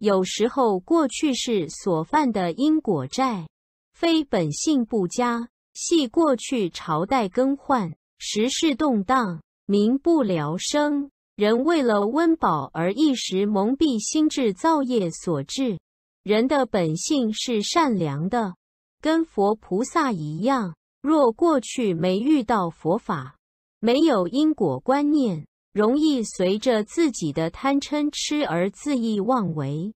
有时候过去世所犯的因果债，非本性不佳，系过去朝代更换、时事动荡、民不聊生，人为了温饱而一时蒙蔽心智造业所致。人的本性是善良的，跟佛菩萨一样。若过去没遇到佛法，没有因果观念，容易随着自己的贪嗔痴而恣意妄为。